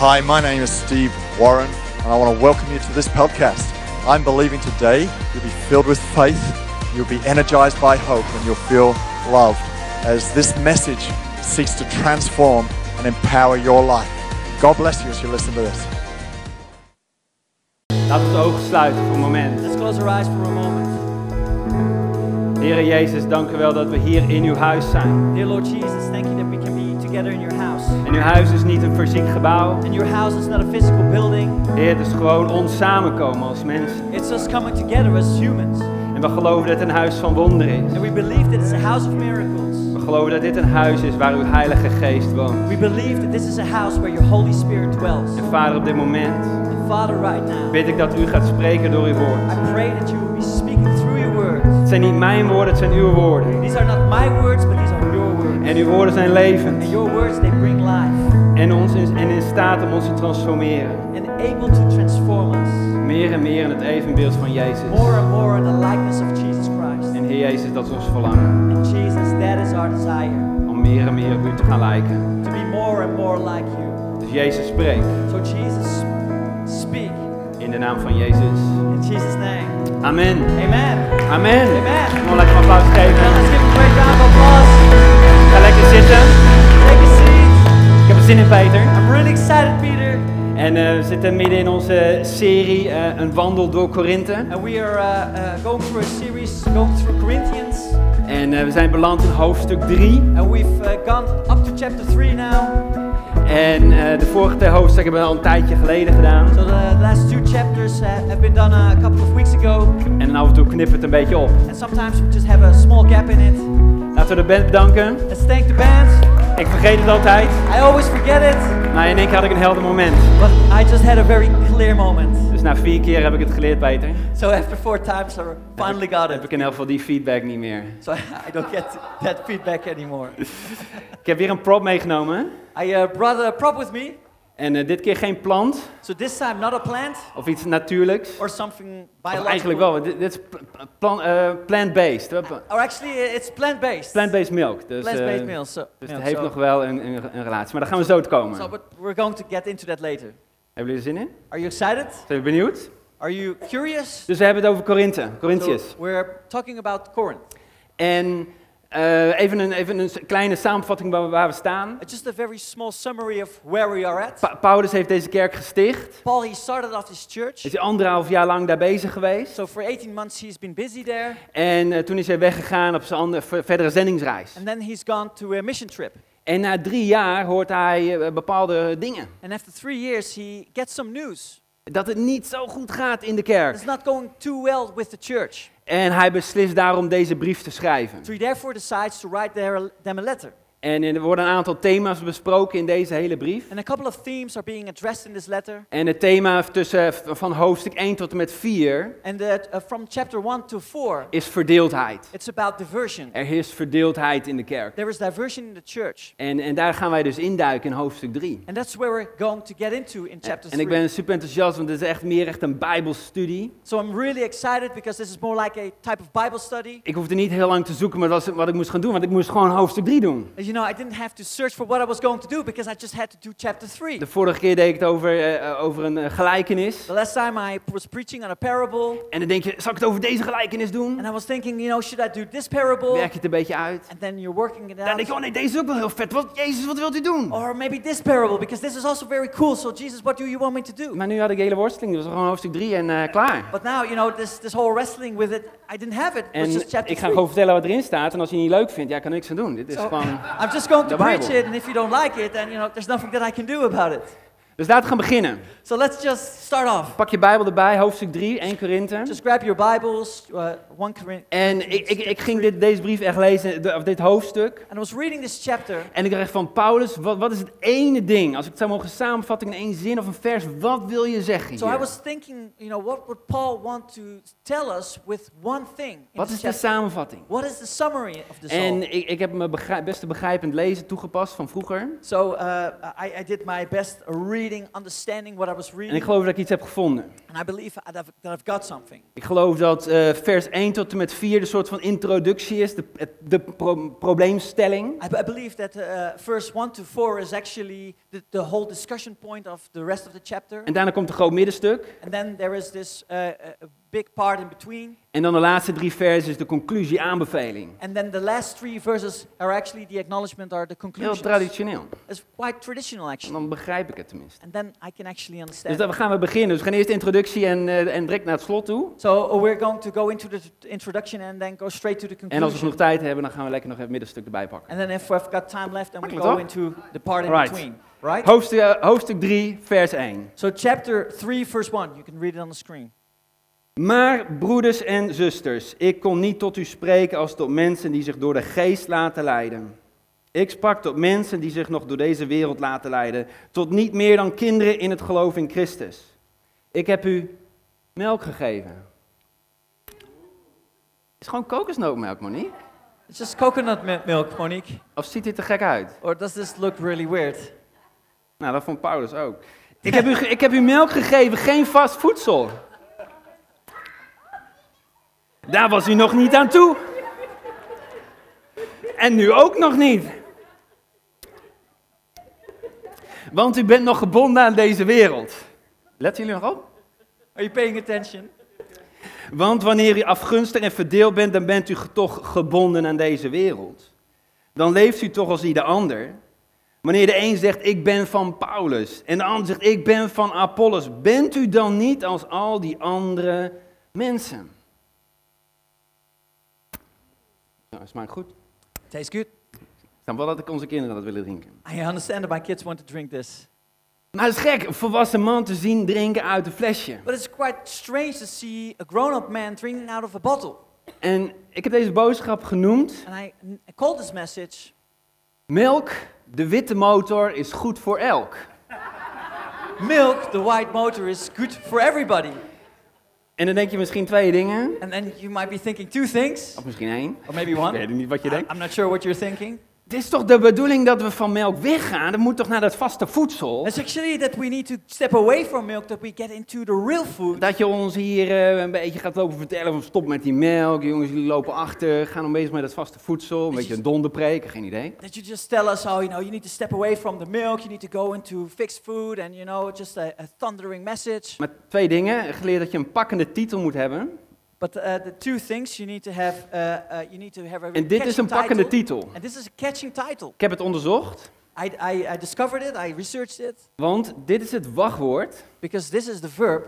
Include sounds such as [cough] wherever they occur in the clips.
Hi, my name is Steve Warren, and I want to welcome you to this podcast. I'm believing today you'll be filled with faith, you'll be energized by hope, and you'll feel loved as this message seeks to transform and empower your life. God bless you as you listen to this. Laten we de ogen sluiten voor een moment. Let's close our eyes for a moment. Heere Jezus, dank u wel dat we hier in uw huis zijn. Dear Lord Jesus, together in your house. En uw huis is niet een fysiek gebouw. And your house is not a physical building, Heer, het is gewoon ons samenkomen als mensen. it's us coming together as humans. En we geloven dat het een huis van wonderen is. And we believe that it's a house of miracles. We geloven dat dit een huis is waar uw Heilige Geest woont. We believe that this is a house where your Holy Spirit dwells. En Vader, op dit moment Father, right now, bid ik dat u gaat spreken door uw woord. I pray that you will be speaking through your words. Het zijn niet mijn woorden, het zijn uw woorden. These are not my words, but these are your. En uw woorden zijn levend. And your words, they bring life En, ons in, en in staat om ons te transformeren. and able to transform us Meer en meer in het evenbeeld van Jezus. more and more in the likeness of Jesus Christ. En Heer Jezus, dat is ons verlangen. And Jesus, that is our desire. Om meer en meer op u te gaan lijken. to be more and more like you. Dus Jezus spreekt. So Jesus, speak In de naam van Jezus. in Jesus' name. Amen. Amen. Amen. Amen. Kom lekker een applaus Now geven. let's give a great round of applause. Zitten. Take a seat. Ik heb er zin in, Peter. I'm really excited, Peter. En eh, we zitten midden in onze serie eh, Een wandel door Korinthe. And we are uh, uh, going through a series, going through Corinthians. En we zijn beland in hoofdstuk 3. And we've uh, gone up to chapter 3 now. En eh, de vorige twee hoofdstukken hebben we al een tijdje geleden gedaan. So the last two chapters uh, have been done a couple of weeks ago. En af en toe knippen we het een beetje op. And sometimes we just have a small gap in it. Laten we de band bedanken. Let's thank the band. Ik vergeet het altijd. I always forget it, Maar in één keer had ik een helder moment. but I just had a very clear moment. Dus na vier keer heb ik het geleerd, Peter. So after four times, I finally got Heb it. ik in elk geval die feedback niet meer. So [laughs] I don't get that feedback anymore. Ik heb weer een prop meegenomen. I uh, brought a prop with me. En eh, dit keer geen plant So this time not a plant of iets natuurlijks. or something Of biological. eigenlijk wel, dit, dit is pl- plant, eh, plant-based. Eh, Or actually, uh, it's plant-based. Plant-based milk. Dus, Plant-based eh, milk. So, dus milk, het heeft so- nog wel een, een, een relatie. Maar daar gaan we zo te komen. So, but we're going to get into that later. Hebben jullie er zin in? Are you excited? Zijn jullie benieuwd? Are you curious? Dus we hebben het over Korinthe, Corinthians. So we're talking about Corinth. En eh, even, een, even een kleine samenvatting waar we, waar we staan. Uh, Just a very small summary of where we are at. Pa- Paulus heeft deze kerk gesticht. Paul, he started off his church. Is anderhalf jaar lang daar bezig geweest. So for 18 months he's been busy there. En eh, toen is hij weggegaan op zijn andere, ver- verdere zendingsreis. And then he's gone to a mission trip. En na drie jaar hoort hij eh, bepaalde dingen. And after three years he gets some news. Dat het niet zo goed gaat in de kerk. It's not going too well with the church. En hij beslist daarom deze brief te schrijven. So he therefore decides to write them a letter. En er worden een aantal thema's besproken in deze hele brief. And a couple of themes are being addressed in this letter. En het thema tussen, van hoofdstuk 1 tot en met 4 And that uh, from chapter 1 to 4, is verdeeldheid. it's about diversion. Er heerst verdeeldheid in de kerk. There is diversion in the church. En, en daar gaan wij dus induiken in hoofdstuk 3. And that's where we're going to get into in chapter En ik 3. ben super enthousiast, want het is echt meer echt een bijbelstudie. So I'm really excited because this is more like a type of Bible study. Ik hoefde niet heel lang te zoeken met wat, wat ik moest gaan doen, want ik moest gewoon hoofdstuk 3 doen. You know, I didn't have to search for what I was going to do because I just had to do chapter 3. De vorige keer deed ik het over, eh, over een eh, gelijkenis. The last time I was preaching on a parable, En dan denk je, zal ik het over deze gelijkenis doen? and I was thinking, you know, should I do this parable? Werk je het een beetje uit. And then you're working it Dan denk je, oh out. nee, deze is ook wel heel vet. Wat, Jezus, wat wilt u doen? Or maybe this parable because this is also very cool. So, Jesus, what do you want me to do? Maar nu had ik de hele worsteling, dus gewoon hoofdstuk 3 en eh, klaar. But now, you know, this, this whole wrestling with it, I didn't have it. It was En just chapter ik ga 3. gewoon vertellen wat erin staat. En als je het niet leuk vindt, ja, kan ik niks aan doen. Dit is So, gewoon... [laughs] I'm just going to the preach Bible. it, and if you don't like it, then you know there's nothing that I can do about it. Dus laten we gaan beginnen. So let's just start off. Pak je Bijbel erbij, hoofdstuk 3, 1 Korinthe. Just grab your Bibles, uh, 1 Corinthians. En ik, ik, ik ging dit, deze brief echt lezen, de- of dit hoofdstuk. And I was reading this chapter, En ik dacht van, Paulus, wat, wat is het ene ding? Als ik het zou mogen samenvatten in één zin of een vers, wat wil je zeggen so I hier? was thinking, you know, what would Paul want to tell us with one thing? In Wat is de samenvatting? What is the summary of this all? En ik, ik heb mijn beste begrijpend lezen toegepast van vroeger. So uh, I, I did my best reading, understanding what I was En reading, ik geloof dat ik iets heb gevonden. and I believe that I've, that I've got something. Ik geloof dat eh, vers 1 tot en met 4 de soort van introductie is, de, de pro- probleemstelling. I, I believe that uh, verse 1 to 4 is actually the, the whole discussion point of the rest of the chapter. En daarna komt een groot middenstuk. And then there is this uh, big part in between. En dan de laatste drie versen is de conclusie, aanbeveling. And then the last three verses are actually the acknowledgement, are the Heel conclusions. traditioneel. It's quite traditional actually. dan begrijp ik het tenminste. And then I can actually Dus understand. dan gaan we beginnen. Dus we gaan eerst de introductie en, eh, en direct naar het slot toe. So uh, we're going to go into the introduction and then go straight to the En als we conclusion. genoeg tijd hebben, dan gaan we lekker nog het middenstuk erbij pakken. And then if we've got time left, then we go toch? into the part in Alright. between. Right? Hoofdstuk, eh, hoofdstuk 3, vers 1. So chapter 3, verse 1. You can read it on the screen. Maar broeders en zusters, ik kon niet tot u spreken als tot mensen die zich door de geest laten leiden. Ik sprak tot mensen die zich nog door deze wereld laten leiden, tot niet meer dan kinderen in het geloof in Christus. Ik heb u melk gegeven. Het is gewoon kokosnootmelk, Monique. It's just coconut mi- milk, Monique. Of ziet dit er gek uit? Or does this look really weird? Nou, dat vond Paulus ook. Ik heb u, ik heb u melk gegeven, geen vast voedsel. Daar was u nog niet aan toe. En nu ook nog niet. Want u bent nog gebonden aan deze wereld. Letten jullie nog op? Are you paying attention? Want wanneer u afgunstig en verdeeld bent, dan bent u toch gebonden aan deze wereld. Dan leeft u toch als ieder ander. Wanneer de een zegt, ik ben van Paulus, en de ander zegt, ik ben van Apollos, bent u dan niet als al die andere mensen? Nou, smaakt goed. Tastes good. Ik snap wel dat ik onze kinderen dat willen drinken. I understand that my kids want to drink this. Maar het is gek, een volwassen man te zien drinken uit een flesje. But it's quite strange to see a grown-up man drinking out of a bottle. En ik heb deze boodschap genoemd, And I, I called this message, melk, de witte motor, is goed voor elk. Milk, the white motor, is good for everybody. En dan denk je misschien twee dingen, And then you might be thinking two things, of misschien één. or maybe Ik one. weet niet wat je denkt. I'm not sure what you're thinking. Het is toch de bedoeling dat we van melk weggaan? Dat moet toch naar dat vaste voedsel? It's actually that we need to step away from milk, that we get into the real food. Dat je ons hier eh, een beetje gaat lopen vertellen van stop met die melk, jongens jullie lopen achter, gaan dan bezig met het vaste voedsel, een beetje een donderpreek, geen idee. That you just tell us, oh, you know, you need to step away from the milk, you need to go into fixed food, and you know, just a, a thundering message. Maar twee dingen, geleerd dat je een pakkende titel moet hebben. But uh, the two things you need to have, uh, uh, you need to have a En dit is een pakkende titel. And this is a catching title. Ik heb het onderzocht, I, I, I discovered it, I researched it, want dit is het wachtwoord because this is the verb,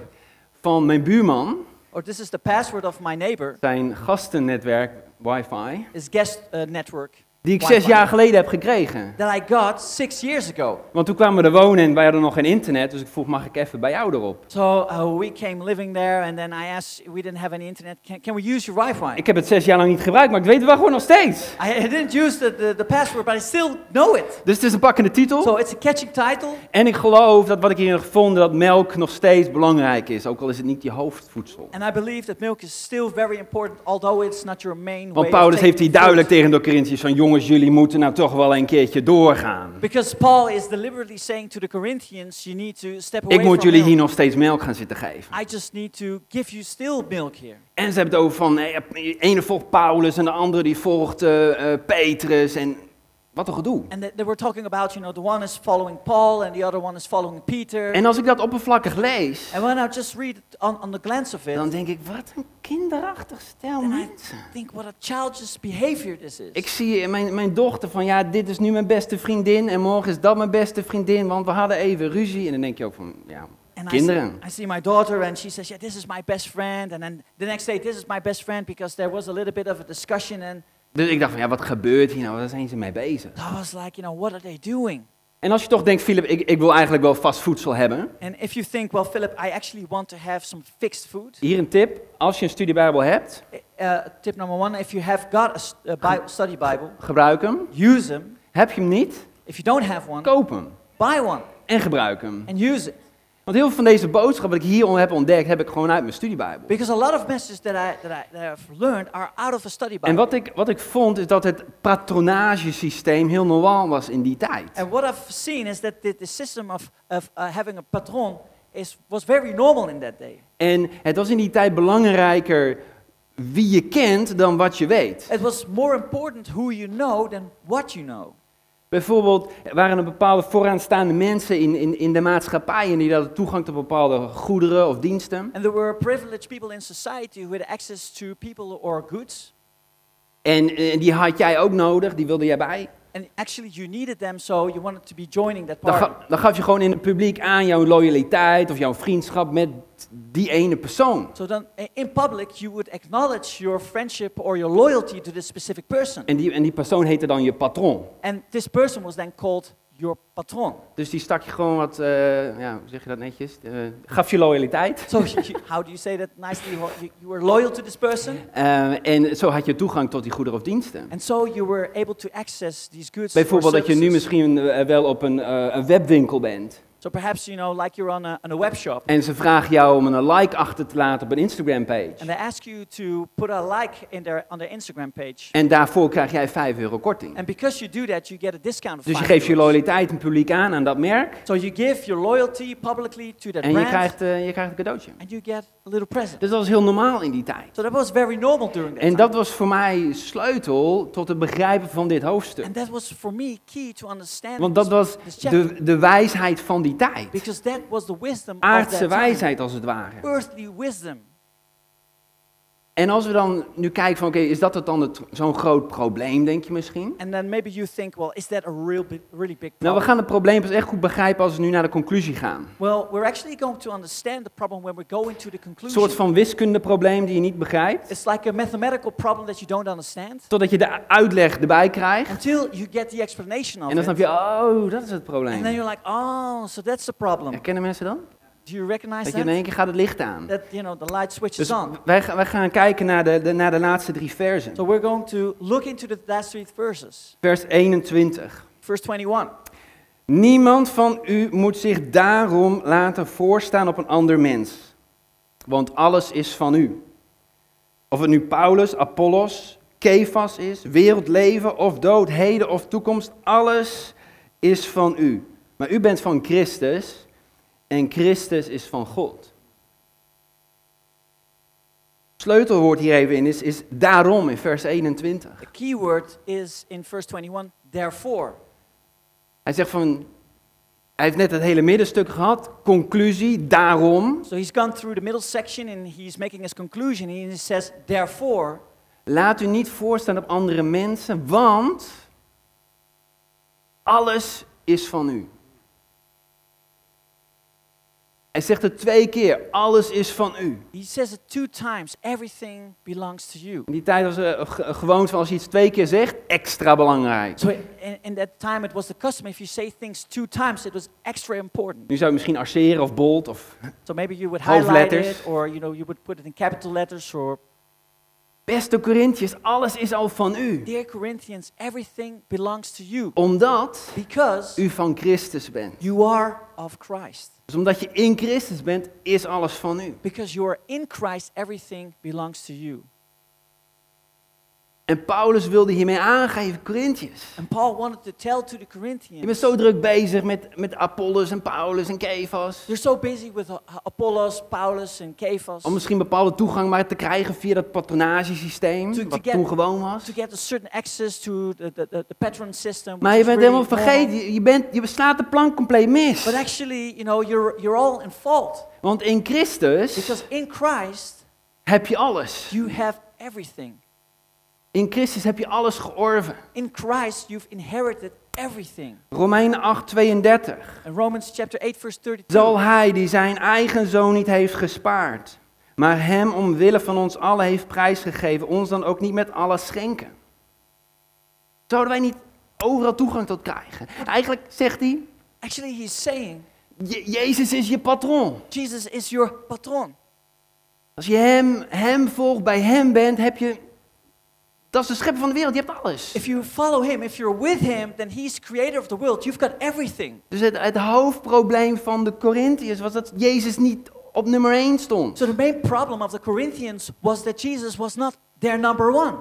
van mijn buurman, or this is the password of my neighbor, zijn gastennetwerk wifi, is guest uh, network, die ik zes jaar geleden heb gekregen. that I got six years ago. Want toen kwamen we er wonen en wij hadden nog geen internet, dus ik vroeg mag ik even bij jou erop? So uh, we came living there, and then I asked, we didn't have any internet, can, can we use your Wi-Fi? Ik heb het zes jaar lang niet gebruikt, maar ik weet het wel gewoon nog steeds. I, didn't use the, the, the password, but I still know it. Dus het is een pakkende titel. So it's a catching title, En ik geloof dat wat ik hier heb gevonden, dat melk nog steeds belangrijk is. Ook al is het niet je hoofdvoedsel. and I believe that milk is still very important, although it's not your main Want Paulus heeft hier duidelijk tegen de Corinthiërs van jongens, jullie moeten nou toch wel een keertje doorgaan. Because Paul is deliberately saying to the Corinthians, you need to step away Ik moet jullie hier nog steeds melk gaan zitten geven. I just need to give you still milk here. En ze hebben het over van, eh, de ene volgt Paulus en de andere die volgt eh, eh, Petrus en wat een gedoe. And they, were talking about, you know, the one is following Paul and the other one is following Peter. En als ik dat oppervlakkig lees, and when I just read it on, on the glance of it, dan denk ik, wat een kinderachtig stel then I mensen. think what a childish behavior this is. Ik zie mijn, mijn dochter van, ja, dit is nu mijn beste vriendin en morgen is dat mijn beste vriendin, want we hadden even ruzie. En dan denk je ook van, ja, And I kinderen. see, I see my daughter, and she says, "Yeah, this is my best friend." And then the next day, this is my best friend because there was a little bit of a discussion, and Dus ik dacht van, ja, wat gebeurt hier nou? Waar zijn ze mee bezig? I was like, you know, what are they doing? En als je toch denkt, Philip, ik, ik wil eigenlijk wel vast voedsel hebben. And if you think, well, Philip, I actually want to have some fixed food. Hier een tip, als je een studiebijbel hebt, Uh, tip number one: if you have got a, a Bible, study Bible, gebruik hem. use them. Heb je hem niet, If you don't have one, koop hem. buy one En gebruik hem. and use it. Want heel veel van deze boodschap wat ik hier heb ontdekt, heb ik gewoon uit mijn studiebijbel. Because a lot of messages that I, that I, that I've learned are out of a study Bible. En wat ik, wat ik vond is dat het patronagesysteem heel normaal was in die tijd. And what I've seen is that the, the system of, of uh, having a patron is, was very normal in that day. En het was in die tijd belangrijker wie je kent dan wat je weet. It was more important who you know than what you know. Bijvoorbeeld waren er bepaalde vooraanstaande mensen in, in, in de maatschappij en die hadden toegang tot bepaalde goederen of diensten. And there were privileged people in society who had access to people or goods. En, eh, die had jij ook nodig, die wilde jij bij. And actually, you needed them, so you wanted to be joining that Dan, party. ga- dan gaf je gewoon in het publiek aan jouw loyaliteit of jouw vriendschap met die ene persoon. So then, in public, you would acknowledge your friendship or your loyalty to this specific person. En die, en die persoon heette dan je patron. And this person was then called your patron. Dus die stak je gewoon wat, eh, ja, hoe zeg je dat netjes? Eh, gaf je loyaliteit. So, how do you say that nicely? You, were loyal to this person, Eh, en zo had je toegang tot die goederen of diensten. and so you were able to access these goods. Bijvoorbeeld or dat je nu misschien wel op een, een webwinkel bent. So perhaps you know, like you're on a, on a web shop, En ze vragen jou om een like achter te laten op een Instagram page. and they ask you to put a like in their on their Instagram page. En daarvoor krijg jij 5 euro korting. And because you do that, you get a discount of Dus je geeft je loyaliteit en publiek aan aan dat merk. So you give your loyalty publicly to that En je brand, krijgt, eh, je krijgt een cadeautje. and you get a little present. Dus dat was heel normaal in die tijd. So that was very normal during that En time. dat was voor mij sleutel tot het begrijpen van dit hoofdstuk. and that was for me key to understand. Want dat was de, de wijsheid van die tijd. Aardse wijsheid als het ware. En als we dan nu kijken van oké, is dat het dan zo'n groot probleem, denk je misschien? And then maybe you think, well, is that a real big, really big Nou, problem? we gaan het probleem pas echt goed begrijpen als we nu naar de conclusie gaan. Well, we're actually going to understand the problem when we go into the Een conclusion. soort van wiskundeprobleem die je niet begrijpt. It's like a mathematical problem that you don't understand Totdat je de uitleg erbij krijgt. until you get the explanation of En dan snap je, oh, dat is het And then probleem. you're like, oh, so that's the problem. Herkennen mensen dan? Do you recognize Dat je in één keer gaat het licht aan. That, you know, the light switches Dus on. wij, gaan- wij gaan kijken naar de, de, naar de laatste drie versen. So we're going to look into the last three verses. Vers 21. Verse 21. Niemand van u moet zich daarom laten voorstaan op een ander mens. Want alles is van u. Of het nu Paulus, Apollos, Kefas is, wereldleven of dood, heden of toekomst, alles is van u. Maar u bent van Christus en Christus is van God. Sleutelwoord hier even in is, is daarom in vers 21. The key word is in verse 21, therefore. Hij zegt van, hij heeft net het hele middenstuk gehad, conclusie, daarom. So he's gone through the middle section and he's making his conclusion. And he says, therefore, Laat u niet voorstaan op andere mensen, want alles is van u. Hij zegt het twee keer, alles is van u. he says it two times, everything belongs to you. In die tijd was er ge- gewoon van als je iets twee keer zegt, extra belangrijk. So in, in that time, it was the custom if you say things two times, it was extra important. Nu zou je misschien arceren of bold of [laughs] So maybe you would highlight Hoofdletters. it, or you know, you would put it in capital letters, or beste Corinthiërs, alles is al van u. dear Corinthians, everything belongs to you Omdat because u van Christus bent. you are of Christ. Dus omdat je in Christus bent, is alles van u. Because you are in Christ, everything belongs to you. En Paulus wilde hiermee aangeven, Corinthiërs. And Paul wanted to tell to the Je bent Corinthians, zo druk bezig met, met Apollos en Paulus en Kefas. you're so busy with Apollos, Paulus, and Cephas Om misschien bepaalde toegang maar te krijgen via dat patronagesysteem, To- to wat get- toen gewoon was. to get a certain access to the, the, the, patron system. Maar je bent really helemaal vergeten, je, je bent, je slaat de plank compleet mis. But actually, you know, you're, you're all in fault. Want in Christus Because in Christ, heb je alles. you have everything. In Christus heb je alles georven. In Christ, you've inherited everything. Romeinen 8, 32. In Romans chapter 8, verse 32. Zal hij die zijn eigen zoon niet heeft gespaard, maar hem omwille van ons allen heeft prijsgegeven, ons dan ook niet met alles schenken? Zouden wij niet overal toegang tot krijgen? Eigenlijk zegt hij, Actually, he's saying, Je- Jezus is je patron. Jesus is your patron. Als je hem, hem volgt, bij hem bent, heb je Dat is de schepper van de wereld, die hebt alles. If you follow him, if you're with him, then he's creator of the world. You've got everything. Dus het, het hoofdprobleem van de Corinthiërs was dat Jezus niet op nummer 1 stond. So the main problem of the Corinthians was that Jesus was not their number one.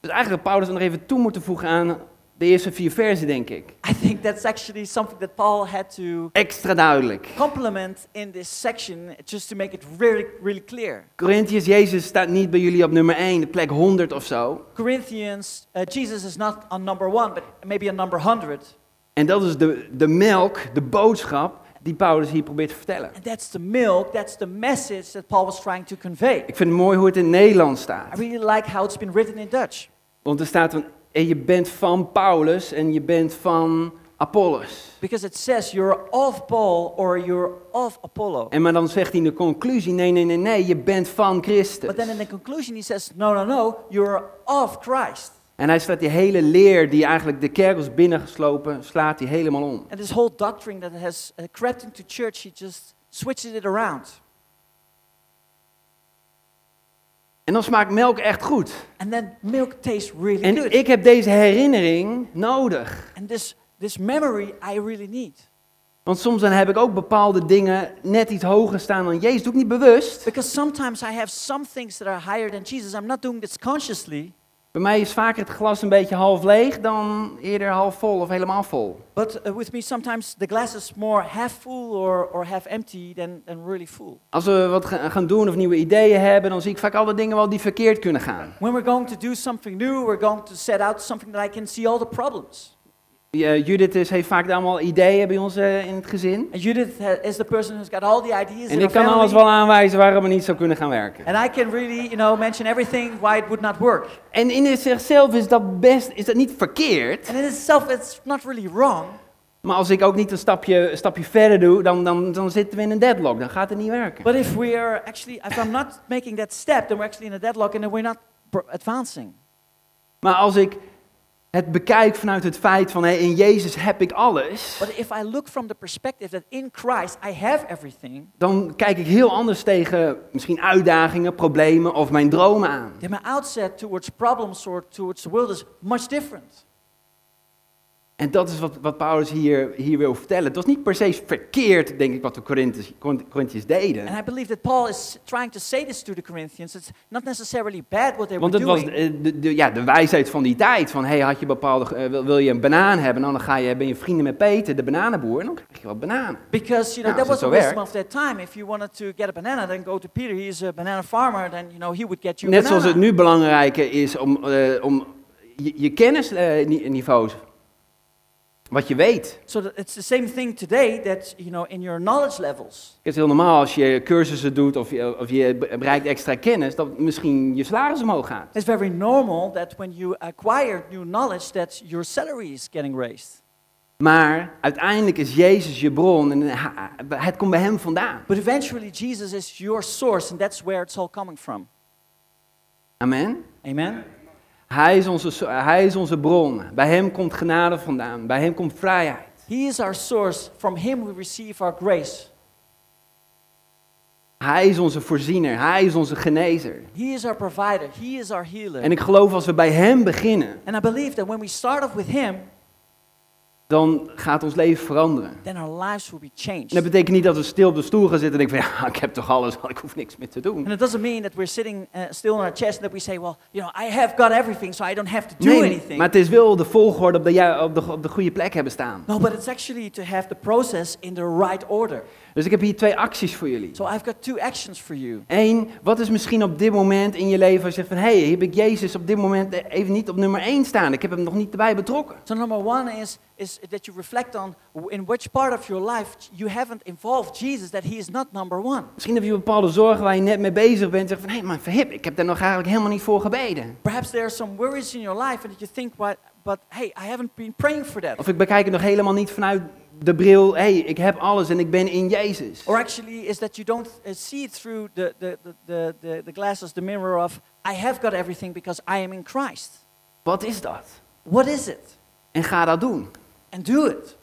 Dus eigenlijk Paulus nog even toe moeten voegen aan de eerste vier versen, denk ik. I think that's actually something that Paul had to Extra duidelijk. complement in this section just to make it really, really clear. Corinthiërs, Jezus staat niet bij jullie op nummer 1, de plek 100 of zo. Corinthians, uh, Jesus is not on number one, but maybe on number 100. En dat is de, de melk, de boodschap die Paulus hier probeert te vertellen. And that's the milk, that's the message that Paul was trying to convey. Ik vind het mooi hoe het in Nederlands I staat. really like how it's been written in Dutch. Want er staat van, en je bent van Paulus en je bent van Apollos. Because it says you're of Paul or you're of Apollo. En maar dan zegt hij in de conclusie, nee, nee, nee, nee, je bent van Christus. But then in the conclusion he says, no, no, no, you're of Christ. En hij slaat die hele leer die eigenlijk de kerk was binnengeslopen, slaat hij helemaal om. And this whole doctrine that has uh, crept into church, he just switches it around. En dan smaakt melk echt goed. And then milk tastes really En good. ik heb deze herinnering nodig. and this, this memory I really need. Want soms dan heb ik ook bepaalde dingen net iets hoger staan dan Jezus. Doe ik niet bewust. Because sometimes I have some things that are higher than Jesus. I'm not doing this consciously. Bij mij is vaker het glas een beetje half leeg dan eerder half vol of helemaal vol. But uh, with me, sometimes the glass is more half full or, or half empty than, than really full. Als we wat ga- gaan doen of nieuwe ideeën hebben, dan zie ik vaak alle dingen wel die verkeerd kunnen gaan. When we're going to do something new, we're going to set out something that I can see all the problems. Ja, Judith is, heeft vaak allemaal ideeën bij ons eh, in het gezin. And Judith ha- is the person who's got all the ideas En ik kan alles wel aanwijzen waarom het niet zou kunnen gaan werken. And I can really, you know, mention everything why it would not work. En in zichzelf is dat best, is dat niet verkeerd. And in itself, it's not really wrong. Maar als ik ook niet een stapje, een stapje verder doe, dan, dan, dan zitten we in een deadlock. Dan gaat het niet werken. But if we are actually, if I'm not making that step, then we're actually in a deadlock and then we're not advancing. Maar als ik het bekijk vanuit het feit van, hé, in Jezus heb ik alles. But if I look from the perspective that in Christ I have everything, Dan kijk ik heel anders tegen misschien uitdagingen, problemen of mijn dromen aan. then my outset towards problems or towards the world is much different. En dat is wat, wat Paulus hier, hier wil vertellen. Het was niet per se verkeerd, denk ik, wat de Corinthiërs deden. And I believe that Paul is trying to say this to the Corinthians. It's not necessarily bad what they Want were het was doing. eh, de, de, ja, de wijsheid van die tijd. Van, hey, had je bepaalde, eh, wil, wil je een banaan hebben? Nou, dan ga je, ben je vrienden met Peter, de bananenboer, en dan krijg je wat bananen. Because, you know, Ja, that was the wisdom of that time. If you wanted to get a banana, then go to Peter. He is a banana farmer. Then, you know, he would get you a Net banana. zoals het nu belangrijker is om, eh, om je, je kennisniveaus, wat je weet. So it's the same thing today that, you know, in your knowledge levels. Het is heel normaal als je cursussen doet of je, of je bereikt extra kennis, dat misschien je salaris omhoog gaat. It's very normal that when you acquire new knowledge, that your salary is getting raised. Maar uiteindelijk is Jezus je bron en het komt bij hem vandaan. But eventually, Jesus is your source, and that's where it's all coming from. Amen. Amen? Hij is, onze, hij is onze bron. Bij hem komt genade vandaan. Bij hem komt vrijheid. He is our source. From Him we receive our grace. Hij is onze voorziener. Hij is onze genezer. He is our provider. He is our healer. En ik geloof als we bij hem beginnen, and I believe that when we start off with Him, dan gaat ons leven veranderen. then our lives will be changed. En dat betekent niet dat we stil op de stoel gaan zitten en denken van ja, [laughs] ik heb toch alles, ik hoef niks meer te doen. And it doesn't mean that we're sitting uh, still on our chest and that we say, well, you know, I have got everything, so I don't have to do Nee, anything. maar het is wel de volgorde op de, op, de, op de goede plek hebben staan. no, but it's actually to have the process in the right order. Dus ik heb hier twee acties voor jullie. So I've got two actions for you. Eén, wat is misschien op dit moment in je leven als je zegt van hé, hey, heb ik Jezus op dit moment even niet op nummer één staan. Ik heb hem nog niet erbij betrokken. So number one is, is that you reflect on in which part of your life you haven't involved Jesus, that he is not number one. Misschien heb je bepaalde zorgen waar je net mee bezig bent. En zegt van hé, hey, maar verhip, ik heb daar nog eigenlijk helemaal niet voor gebeden. Perhaps there are some worries in your life and that you think, what, but hey, I haven't been praying for that. Of ik bekijk het nog helemaal niet vanuit de bril, hé, hey, ik heb alles en ik ben in Jezus. Or actually is that you don't uh, see it through the, the, the, the, the, glasses, the mirror of, I have got everything because I am in Christ. Wat is dat? What is it? En ga dat doen. And do it.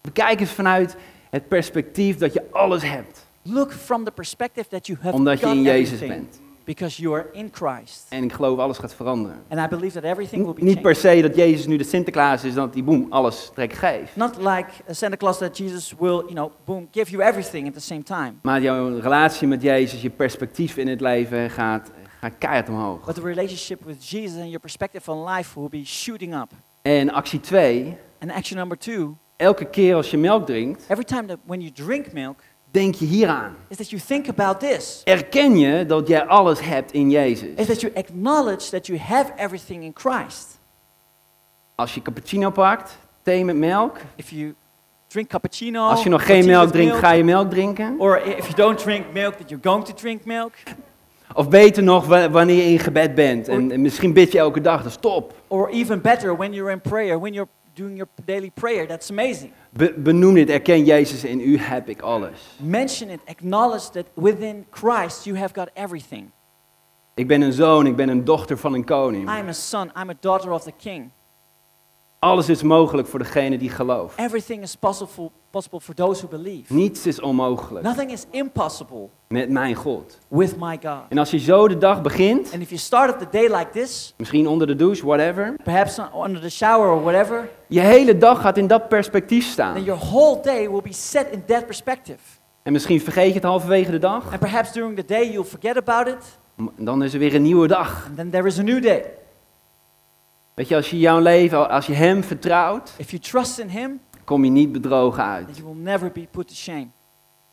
Bekijk eens vanuit het perspectief dat je alles hebt. Look from the perspective that you have Omdat je in Jezus everything. bent. Because you are in Christ. En ik geloof alles gaat veranderen. And I believe that everything will be Niet per se dat Jezus nu de Sinterklaas is, dat hij boem, alles direct geeft. Not like a Santa Claus that Jesus will, you know, boom, give you everything at the same time. Maar jouw relatie met Jezus, je perspectief in het leven gaat, gaat keihard omhoog. But the relationship with Jesus and your perspective on life will be shooting up. En actie 2, And action number two, elke keer als je melk drinkt, every time that when you drink milk, denk je hieraan. is that you think about this. Erken je dat jij alles hebt in Is Jezus. that you acknowledge that you have everything in Christ. Als je cappuccino pakt, thee met melk. If you drink cappuccino, Als je nog geen melk drinkt, ga je melk drinken. Or if you don't drink milk, that you're going to drink milk. Of beter nog, wa- wanneer je in gebed bent. En, en misschien bid je elke dag, dat is top. Or even better, when you're in prayer, when you're doing your daily prayer, that's amazing. Be- benoem dit, erken Jezus, in u heb ik alles. Mention it, acknowledge that within Christ you have got everything. Ik ben een zoon, ik ben een dochter van een koning. I'm a son, I'm a daughter of the king. Alles is mogelijk voor degene die gelooft. Everything is possible, possible for those who believe. Niets is onmogelijk Nothing is impossible met mijn God. with my God. En als je zo de dag begint, And if you started the day like this, misschien onder de douche, whatever, perhaps under the shower or whatever, je hele dag gaat in dat perspectief staan. then your whole day will be set in that perspective. En misschien vergeet je het halverwege de dag, And perhaps during the day you'll forget about it, dan is er weer een nieuwe dag. and then there is a new day. Weet je, als je jouw leven, als je Hem vertrouwt, If you trust in Him, kom je niet bedrogen uit. you will never be put to shame.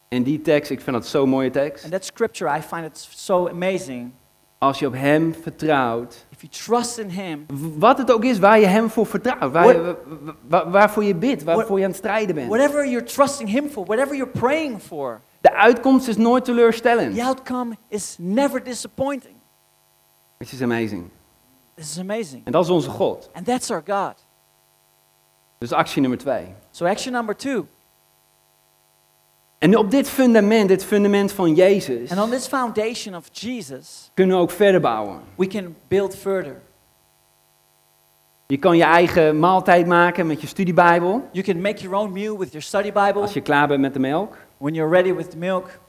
En die tekst, ik vind dat zo'n mooie tekst. And that scripture, I find it so amazing. Als je op Hem vertrouwt, If you trust in Him, w- wat het ook is waar je Hem voor vertrouwt, waar je, wa- wa- waarvoor je bidt, waarvoor je aan het strijden bent. whatever you're trusting Him for, whatever you're praying for, De uitkomst is nooit teleurstellend. the outcome is never disappointing. This is amazing. This is amazing. En dat is onze God. And that's our God. Dus actie nummer twee. So, action number two. En op dit fundament, dit fundament van Jezus, And on this foundation of Jesus, kunnen we ook verder bouwen. we can build further. Je kan je eigen maaltijd maken met je studiebijbel. You can make your own meal with your study Bible. Als je klaar bent met de melk, When you're ready with the milk,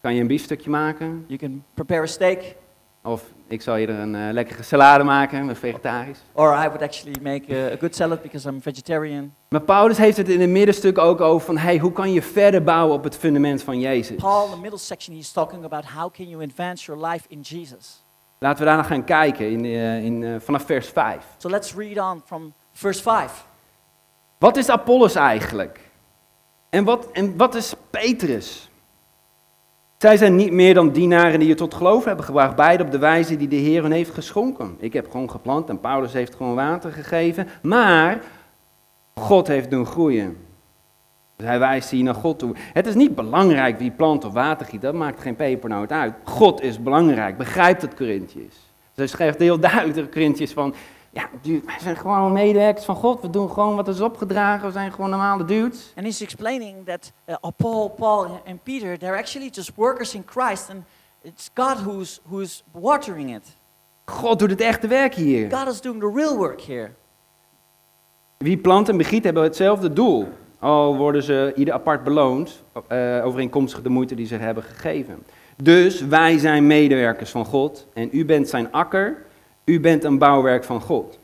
kan je een biefstukje maken. you can prepare a steak. Of ik zal je er een eh, lekkere salade maken, met vegetarisch. Or I would actually make a, a good salad because I'm vegetarian. Maar Paulus heeft het in het middenstuk ook over van, hey, hoe kan je verder bouwen op het fundament van Jezus? Paul, in the middle section, he's talking about how can you advance your life in Jesus. Laten we daar naar gaan kijken in, eh, in, eh, vanaf vers 5. So let's read on from verse 5. Wat is Apollos eigenlijk? En wat, en wat is Petrus? Zij zijn niet meer dan dienaren die je tot geloof hebben gebracht, beide op de wijze die de Heer hun heeft geschonken. Ik heb gewoon geplant en Paulus heeft gewoon water gegeven, maar God heeft doen groeien. Dus hij wijst hier naar God toe. Het is niet belangrijk wie plant of water giet, dat maakt geen pepernoot uit. God is belangrijk, begrijpt het Corinthiërs. Dus hij schrijft heel duidelijk de Corinthiërs van, ja, dude, wij zijn gewoon medewerkers van God. We doen gewoon wat is opgedragen. We zijn gewoon normale dudes. And he's explaining that uh, Paul, Paul, and Peter, they're actually just workers in Christ, and it's God who's, who's watering it. God doet het echte werk hier. God is doing the real work here. Wie plant en begiet hebben hetzelfde doel. Al worden ze ieder apart beloond, eh, overeenkomstig de moeite die ze hebben gegeven. Dus wij zijn medewerkers van God en u bent zijn akker, u bent een bouwwerk van God.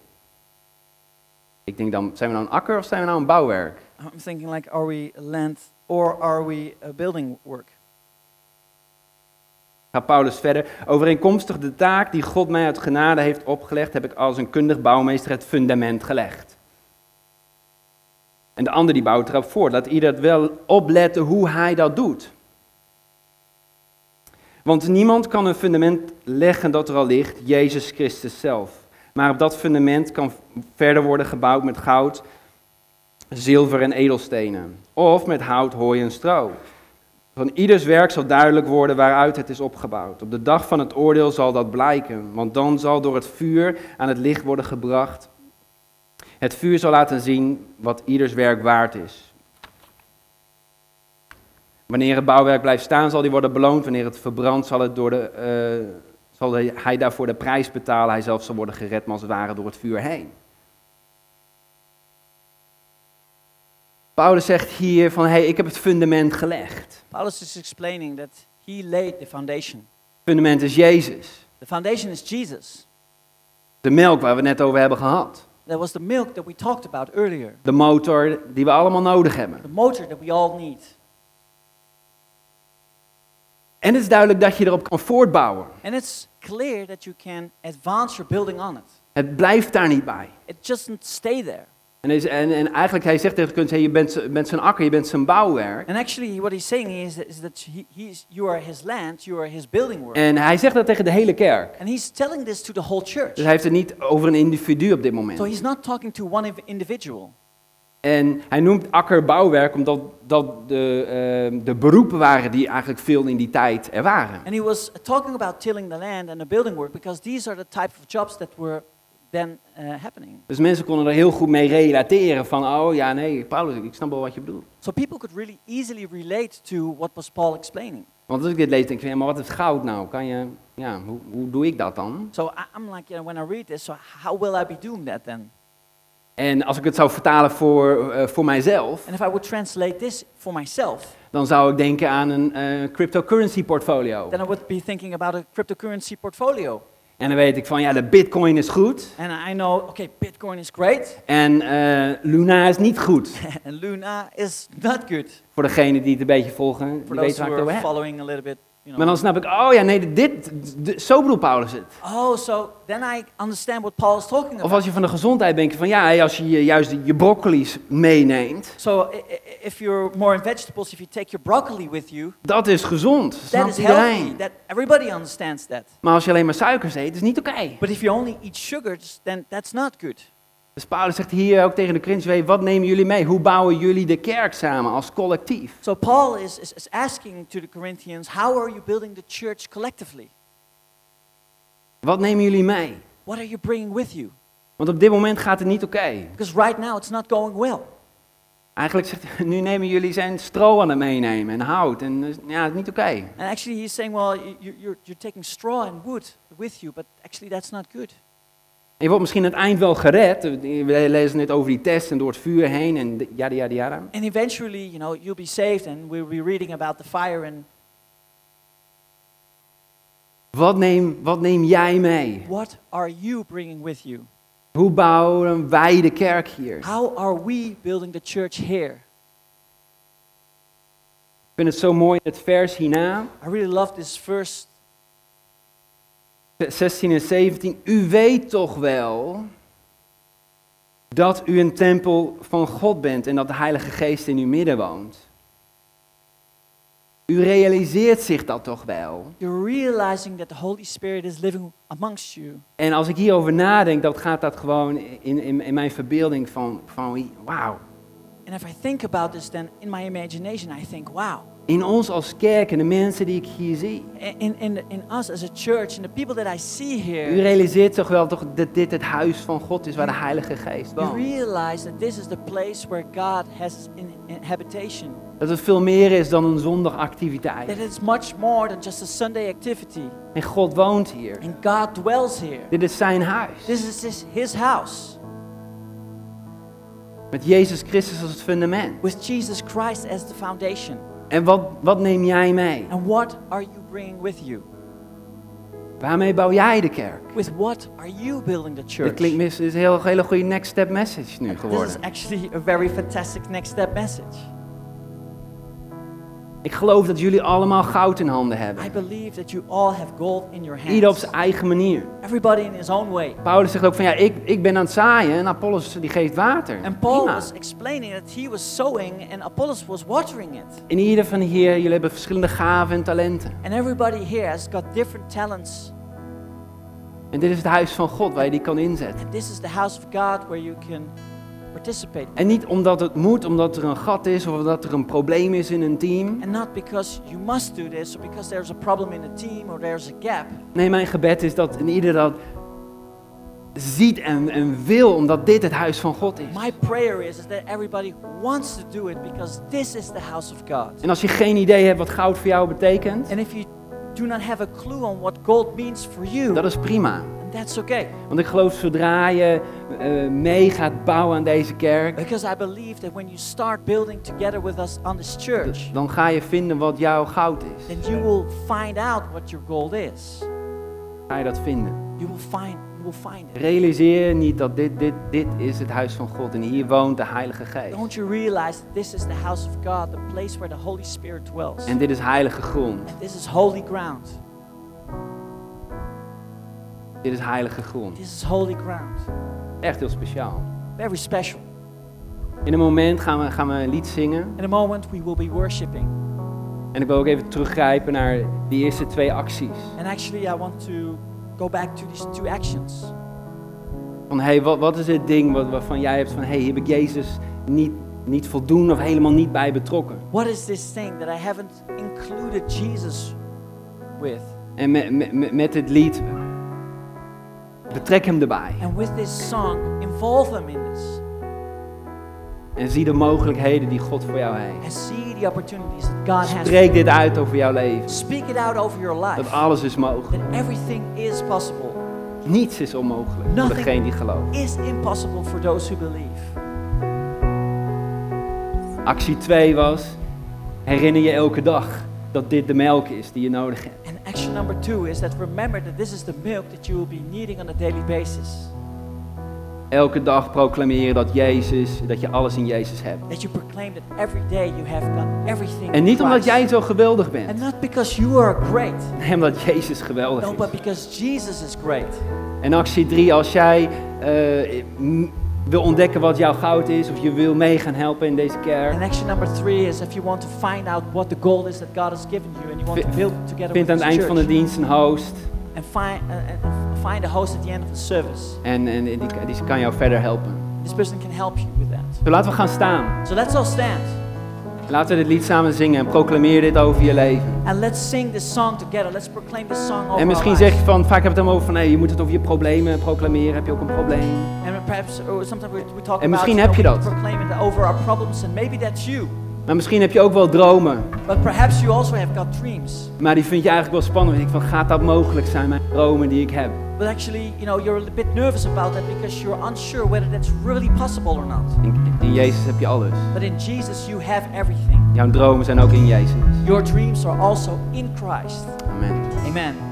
Ik denk dan, zijn we nou een akker of zijn we nou een bouwwerk? I'm thinking like, are we land or are we a building work? Gaat Paulus verder. Overeenkomstig de taak die God mij uit genade heeft opgelegd, heb ik als een kundig bouwmeester het fundament gelegd. En de ander die bouwt erop voort. Laat ieder wel opletten hoe hij dat doet. Want niemand kan een fundament leggen dat er al ligt, Jezus Christus zelf. Maar op dat fundament kan verder worden gebouwd met goud, zilver en edelstenen. Of met hout, hooi en stro. Van ieders werk zal duidelijk worden waaruit het is opgebouwd. Op de dag van het oordeel zal dat blijken, want dan zal door het vuur aan het licht worden gebracht. Het vuur zal laten zien wat ieders werk waard is. Wanneer het bouwwerk blijft staan, zal die worden beloond. Wanneer het verbrandt, zal, het door de, eh, zal hij daarvoor de prijs betalen. Hij zelf zal worden gered, maar als het ware door het vuur heen. Paulus zegt hier van, hey, ik heb het fundament gelegd. Paulus is explaining that he laid the foundation. fundament is Jezus. The foundation is Jesus. De melk waar we het net over hebben gehad. That was the milk that we talked about earlier. De motor die we allemaal nodig hebben. The motor that we all need. En het is duidelijk dat je erop kan voortbouwen. And it's clear that you can advance your building on it. Het blijft daar niet bij. It doesn't stay there. En, is- en, en eigenlijk, hij zegt tegen de kunst, hey, je bent, bent zijn akker, je bent zijn bouwwerk. And actually, what he's saying is that, is that he, he's, you are his land, you are his building work. En hij zegt dat tegen de hele kerk. And he's telling this to the whole church. Dus hij heeft het niet over een individu op dit moment. So he's not talking to one individual. En hij noemt akker bouwwerk omdat dat de, ehm, de beroepen waren die eigenlijk veel in die tijd er waren. And he was talking about tilling the land and the building work because these are the type of jobs that were then uh, happening. Dus mensen konden er heel goed mee relateren van, oh ja, nee, Paulus, ik snap wel wat je bedoelt. So people could really easily relate to what was Paul explaining. Want als ik dit lees, denk ik, ja, maar wat is goud nou? Kan je, ja, hoe, hoe doe ik dat dan? So I'm like, you know, when I read this, so how will I be doing that then? En als ik het zou vertalen voor, eh, voor mijzelf, And if I would translate this for myself, dan zou ik denken aan een eh, cryptocurrency portfolio. then I would be thinking about a cryptocurrency portfolio. En dan weet ik van, ja, de bitcoin is goed And I know, okay, Bitcoin is great, [laughs] en eh, Luna is niet goed. and Luna is not good. Voor degenen die het een beetje volgen, die For weten those waar ik het over heb. following a little bit, you Maar dan snap ik, oh ja, nee, dit, dit- zo bedoelt Paulus het. Oh, so then I understand what Paul is talking Of about. als je van de gezondheid denkt van, ja, als je juist je broccoli's meeneemt, So if you're more in vegetables, if you take your broccoli with you, dat is gezond, that snapt is healthy. That everybody understands that. Maar als je alleen maar suikers eet, is niet oké. But if you only eat sugars, then that's not good. Dus Paulus zegt hier ook tegen de Corinthiërs, wat nemen jullie mee? Hoe bouwen jullie de kerk samen als collectief? So Paul is, is, is asking to the Corinthians, how are you building the church collectively? Wat nemen jullie mee? What are you bringing with you? Want op dit moment gaat het niet oké. Because right now it's not going well. Eigenlijk zegt hij, [laughs] nu nemen jullie zijn stro aan het meenemen en hout. En dus, ja, het is niet oké. And actually, he's saying, well, you- you're, you're taking straw and wood with you, but actually that's not good. Je wordt misschien aan het eind wel gered. We lezen net over die test en door het vuur heen en yada yada yada. And eventually, you know, you'll be saved, and we'll be reading about the fire. And Wat neem, wat neem jij mee? what are you bringing with you? Hoe bouwen wij de kerk hier? How are we building the church here? Ik vind het zo mooi in het vers hierna, I really love this verse 16 en 17. U weet toch wel dat u een tempel van God bent en dat de Heilige Geest in uw midden woont. U realiseert zich dat toch wel? You're realizing that the Holy Spirit is living amongst you. En als ik hierover nadenk, dan gaat dat gewoon in, in, in mijn verbeelding van, van wauw. And if I think about this, then in my imagination, I think, wow. In ons als kerk en de mensen die ik hier zie. In, in, in us as a church and the people that I see U here, realiseert toch wel toch dat dit het huis van God is waar de Heilige Geest you woont. realize that this is the place where God has in, in habitation. Dat het veel meer is dan een zondagactiviteit. That it's much more than just a Sunday activity. En God woont hier. And God dwells here. Dit is zijn huis. This is his, his house Met Jezus Christus als het fundament. with Jesus Christ as the foundation. En wat, wat neem jij mee? And what are you bringing with you? Waarmee bouw jij de kerk? With what are you building the Dit church? klinkt mis, dit is een hele, hele goede next step message nu This is geworden. actually a very fantastic next step message. Ik geloof dat jullie allemaal goud in handen I hebben. believe that you all have gold in your Ieder op zijn eigen manier. Everybody in his own way. Paulus zegt ook van ja, ik, ik ben aan het zaaien en Apollos die geeft water. And Paul Prima. was explaining that he was sowing and Apollos was watering it. En ieder van hier, jullie hebben verschillende gaven en talenten. And everybody here has got different talents. En dit is het huis van God waar je die kan inzetten. And this is the house of God where you can participate. En niet omdat het moet, omdat er een gat is of omdat er een probleem is in een team. And not because you must do this or because there's a problem in the team or there's a gap. Nee, mijn gebed is dat een ieder dat ziet en, en wil, omdat dit het huis van God is. My prayer is, is that everybody wants to do it because this is the house of God. En als je geen idee hebt wat goud voor jou betekent, And if you do not have a clue on what gold means for you, Dat is prima. and that's okay. Want ik geloof zodra je eh, mee gaat bouwen aan deze kerk, Because I believe that when you start building together with us on this church, dan ga je vinden wat jouw goud is. then you will find out what your gold is. Ga je dat vinden. You will find will find it. Realiseer je niet dat dit, dit, dit is het huis van God en hier woont de Heilige Geest. Don't you realize that this is the house of God, the place where the Holy Spirit dwells? En dit is heilige grond. And this is holy ground. Dit is heilige grond. This is holy ground. Echt heel speciaal. Very special. In een moment gaan we, gaan we een lied zingen. In a moment, we will be worshiping. En ik wil ook even teruggrijpen naar die eerste twee acties. And actually, I want to go back to these two actions. Van hey, wat, wat is het ding wat, waarvan jij hebt van hey, hier heb ik Jezus niet, niet voldoende of helemaal niet bij betrokken. What is this thing that I haven't included Jesus with? En met, met, met dit lied, betrek hem erbij. And with this song, involve them in. En zie de mogelijkheden die God voor jou heeft. And see the opportunities that God has. Spreek dit uit over jouw leven. Speak it out over your life. Dat alles is mogelijk. That everything is possible. Niets is onmogelijk voor degene die gelooft. is impossible for those who believe. Actie 2 was, herinner je elke dag dat dit de melk is die je nodig hebt. And action number two is that remember that this is the milk that you will be needing on a daily basis. Elke dag proclameren dat Jezus, dat je alles in Jezus hebt. That you proclaim that every day you have got everything. En niet omdat jij zo geweldig bent. And not because you are great. [laughs] Nee, omdat Jezus geweldig No, but is. because Jesus is great. En actie 3, als jij eh, m- wil ontdekken wat jouw goud is, of je wil mee gaan helpen in deze kerk, And action number three is if you want to find out what the goal is that God has given you and you want to build together vind with aan het eind van de dienst een host. And find, uh, and find a host at the end of the service. En, en die, die kan jou verder helpen. This person can help you with that. Zo laten we gaan staan. So let's all stand. Laten we dit lied samen zingen en proclameer dit over je leven. And let's sing this song together. Let's proclaim this song over En misschien our zeg je van, vaak heb je het over van, hey, je moet het over je problemen proclameren. Heb je ook een probleem? And perhaps or sometimes we, we talk En about misschien you heb know, je we dat. proclaim it over our problems and maybe that's you. Maar misschien heb je ook wel dromen. But perhaps you also have got dreams. Maar die vind je eigenlijk wel spannend. Ik van, gaat dat mogelijk zijn, mijn dromen die ik heb? But actually, you know, you're a bit nervous about that because you're unsure whether that's really possible or not. In, in Jezus heb je alles. But in Jesus you have everything. Jouw dromen zijn ook in Jezus. Your dreams are also in Christ. Amen. Amen.